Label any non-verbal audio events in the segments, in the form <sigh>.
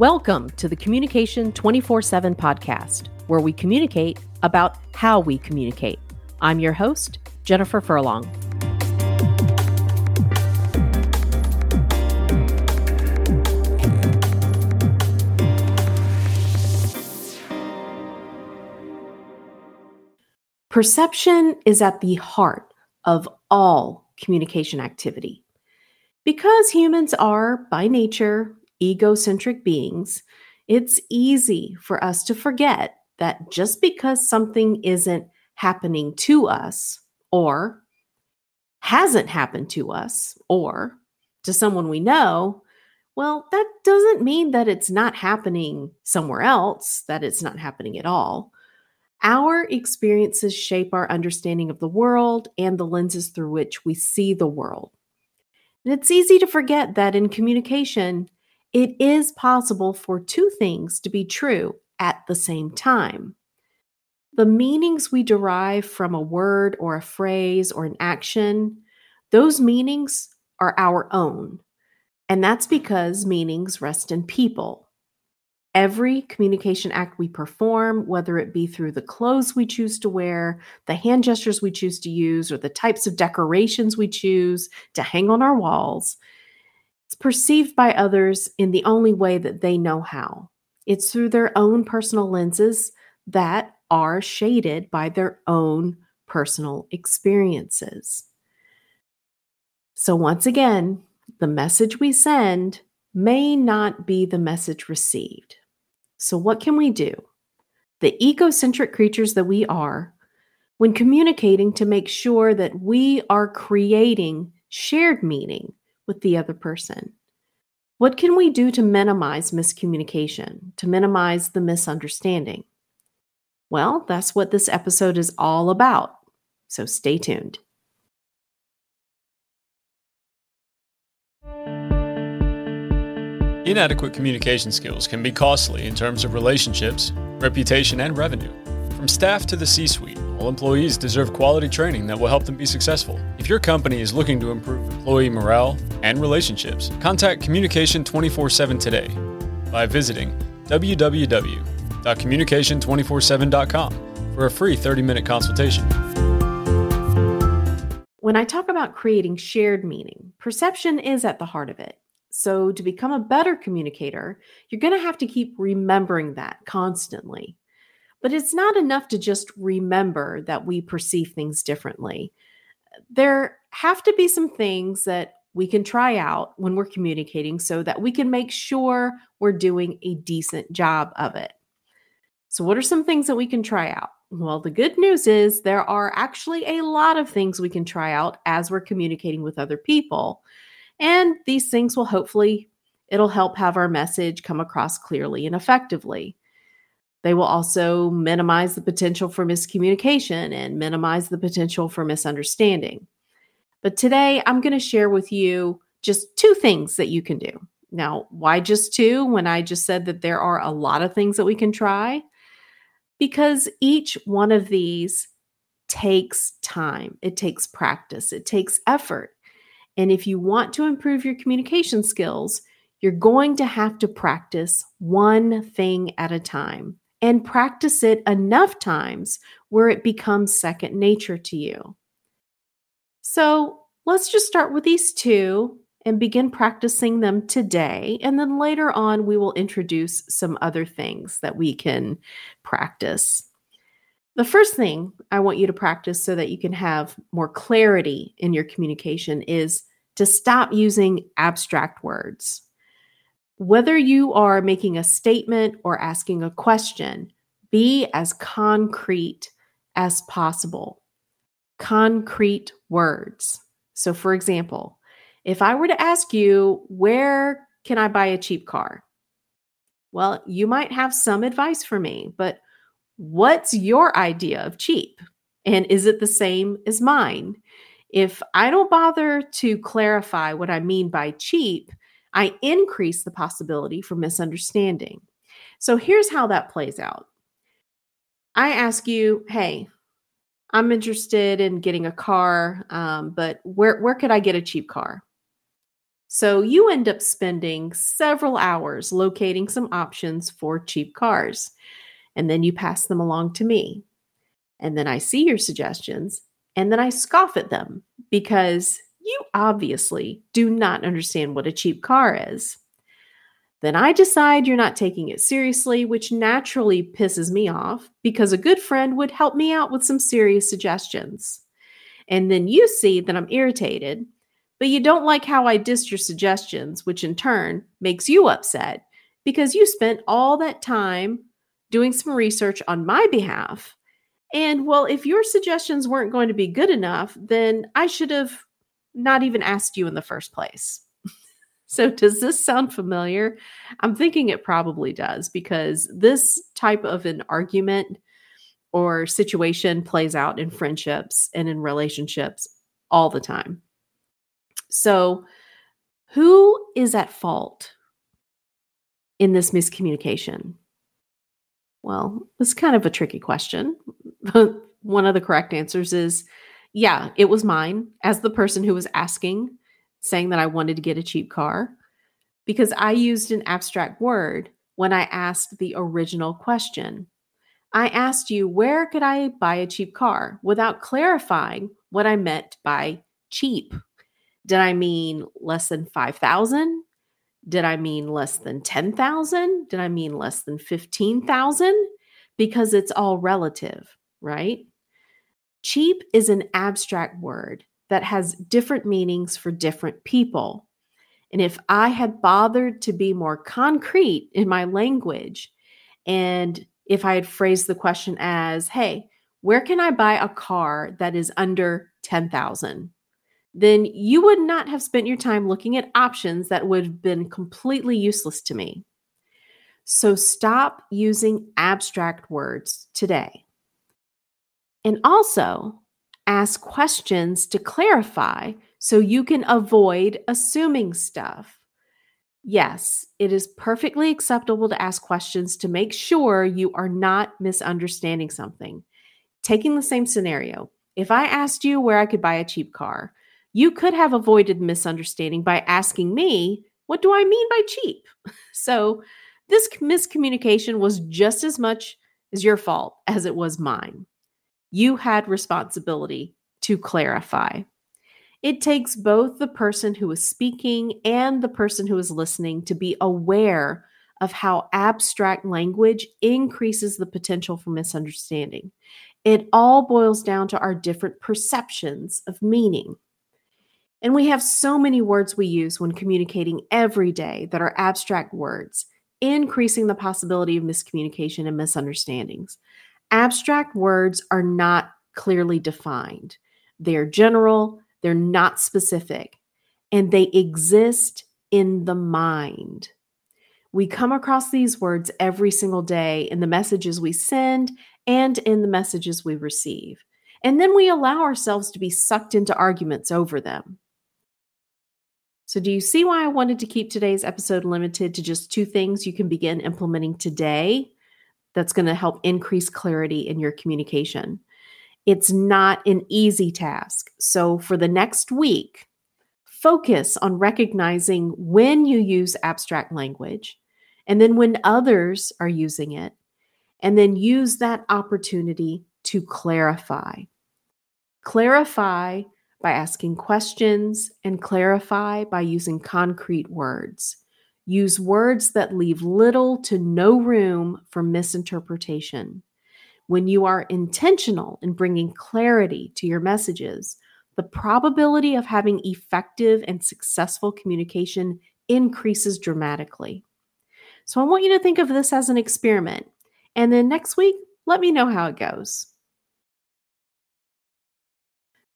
Welcome to the Communication 24 7 podcast, where we communicate about how we communicate. I'm your host, Jennifer Furlong. Perception is at the heart of all communication activity. Because humans are, by nature, egocentric beings, it's easy for us to forget that just because something isn't happening to us or hasn't happened to us or to someone we know, well, that doesn't mean that it's not happening somewhere else, that it's not happening at all. Our experiences shape our understanding of the world and the lenses through which we see the world. And it's easy to forget that in communication, it is possible for two things to be true at the same time. The meanings we derive from a word or a phrase or an action, those meanings are our own. And that's because meanings rest in people. Every communication act we perform, whether it be through the clothes we choose to wear, the hand gestures we choose to use, or the types of decorations we choose to hang on our walls, it's perceived by others in the only way that they know how. It's through their own personal lenses that are shaded by their own personal experiences. So, once again, the message we send may not be the message received. So, what can we do? The egocentric creatures that we are, when communicating to make sure that we are creating shared meaning with the other person. What can we do to minimize miscommunication, to minimize the misunderstanding? Well, that's what this episode is all about. So stay tuned. Inadequate communication skills can be costly in terms of relationships, reputation, and revenue. From staff to the C suite, all employees deserve quality training that will help them be successful. If your company is looking to improve employee morale and relationships, contact Communication 24 7 today by visiting www.communication247.com for a free 30 minute consultation. When I talk about creating shared meaning, perception is at the heart of it. So, to become a better communicator, you're going to have to keep remembering that constantly. But it's not enough to just remember that we perceive things differently. There have to be some things that we can try out when we're communicating so that we can make sure we're doing a decent job of it. So, what are some things that we can try out? Well, the good news is there are actually a lot of things we can try out as we're communicating with other people. And these things will hopefully it'll help have our message come across clearly and effectively. They will also minimize the potential for miscommunication and minimize the potential for misunderstanding. But today I'm going to share with you just two things that you can do. Now, why just two when I just said that there are a lot of things that we can try? Because each one of these takes time, it takes practice, it takes effort. And if you want to improve your communication skills, you're going to have to practice one thing at a time and practice it enough times where it becomes second nature to you. So let's just start with these two and begin practicing them today. And then later on, we will introduce some other things that we can practice. The first thing I want you to practice so that you can have more clarity in your communication is to stop using abstract words. Whether you are making a statement or asking a question, be as concrete as possible. Concrete words. So, for example, if I were to ask you, where can I buy a cheap car? Well, you might have some advice for me, but What's your idea of cheap? And is it the same as mine? If I don't bother to clarify what I mean by cheap, I increase the possibility for misunderstanding. So here's how that plays out. I ask you, hey, I'm interested in getting a car, um, but where, where could I get a cheap car? So you end up spending several hours locating some options for cheap cars. And then you pass them along to me. And then I see your suggestions and then I scoff at them because obviously do not understand what a cheap car is. Then I decide you're not taking it seriously, which naturally pisses me off because a good friend would help me out with some serious suggestions. And then you see that I'm irritated, but you don't like how I dissed your suggestions, which in turn makes you upset because you spent all that time doing some research on my behalf. And well, if your suggestions weren't going to be good enough, then I should have not even asked you in the first place. <laughs> so, does this sound familiar? I'm thinking it probably does because this type of an argument or situation plays out in friendships and in relationships all the time. So, who is at fault in this miscommunication? Well, it's kind of a tricky question. <laughs> One of the correct answers is yeah, it was mine as the person who was asking, saying that I wanted to get a cheap car, because I used an abstract word when I asked the original question. I asked you, where could I buy a cheap car without clarifying what I meant by cheap? Did I mean less than 5,000? Did I mean less than 10,000? Did I mean less than 15,000? Because it's all relative, right? Cheap is an abstract word that has different meanings for different people. And if I had bothered to be more concrete in my language, and if I had phrased the question as, hey, where can I buy a car that is under 10,000? Then you would not have spent your time looking at options that would have been completely useless to me. So stop using abstract words today. And also ask questions to clarify so you can avoid assuming stuff. Yes, it is perfectly acceptable to ask questions to make sure you are not misunderstanding something. Taking the same scenario, if I asked you where I could buy a cheap car, you could have avoided misunderstanding by asking me, What do I mean by cheap? <laughs> So, this miscommunication was just as much as your fault as it was mine you had responsibility to clarify. It takes both the person who is speaking and the person who is listening to be aware of how abstract language increases the potential for misunderstanding. It all boils down to our different perceptions of meaning. And we have so many words we use when communicating every day that are abstract words, increasing the possibility of miscommunication and misunderstandings. Abstract words are not clearly defined, they're general, they're not specific, and they exist in the mind. We come across these words every single day in the messages we send and in the messages we receive. And then we allow ourselves to be sucked into arguments over them. So, do you see why I wanted to keep today's episode limited to just two things you can begin implementing today that's going to help increase clarity in your communication. It's not an easy task. So, for the next week, focus on recognizing when you use abstract language and then when others are using it, and then use that opportunity to clarify. Clarify by asking questions and clarify by using concrete words. Use words that leave little to no room for misinterpretation. When you are intentional in bringing clarity to your messages, the probability of having effective and successful communication increases dramatically. So I want you to think of this as an experiment. And then next week, let me know how it goes.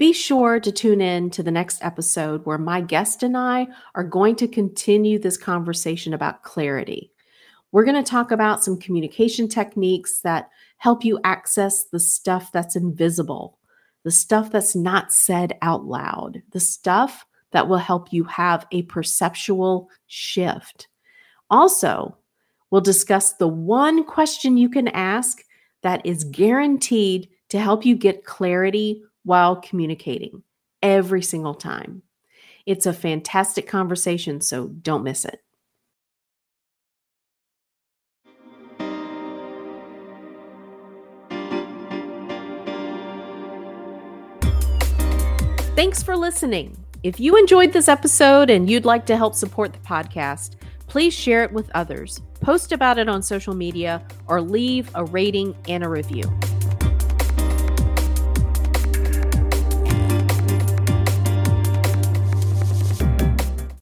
Be sure to tune in to the next episode where my guest and I are going to continue this conversation about clarity. We're going to talk about some communication techniques that help you access the stuff that's invisible, the stuff that's not said out loud, the stuff that will help you have a perceptual shift. Also, we'll discuss the one question you can ask that is guaranteed to help you get clarity while communicating every single time. It's a fantastic conversation, so don't miss it. Thanks for listening. If you enjoyed this episode and you'd like to help support the podcast, please share it with others, post about it on social media, or leave a rating and a review.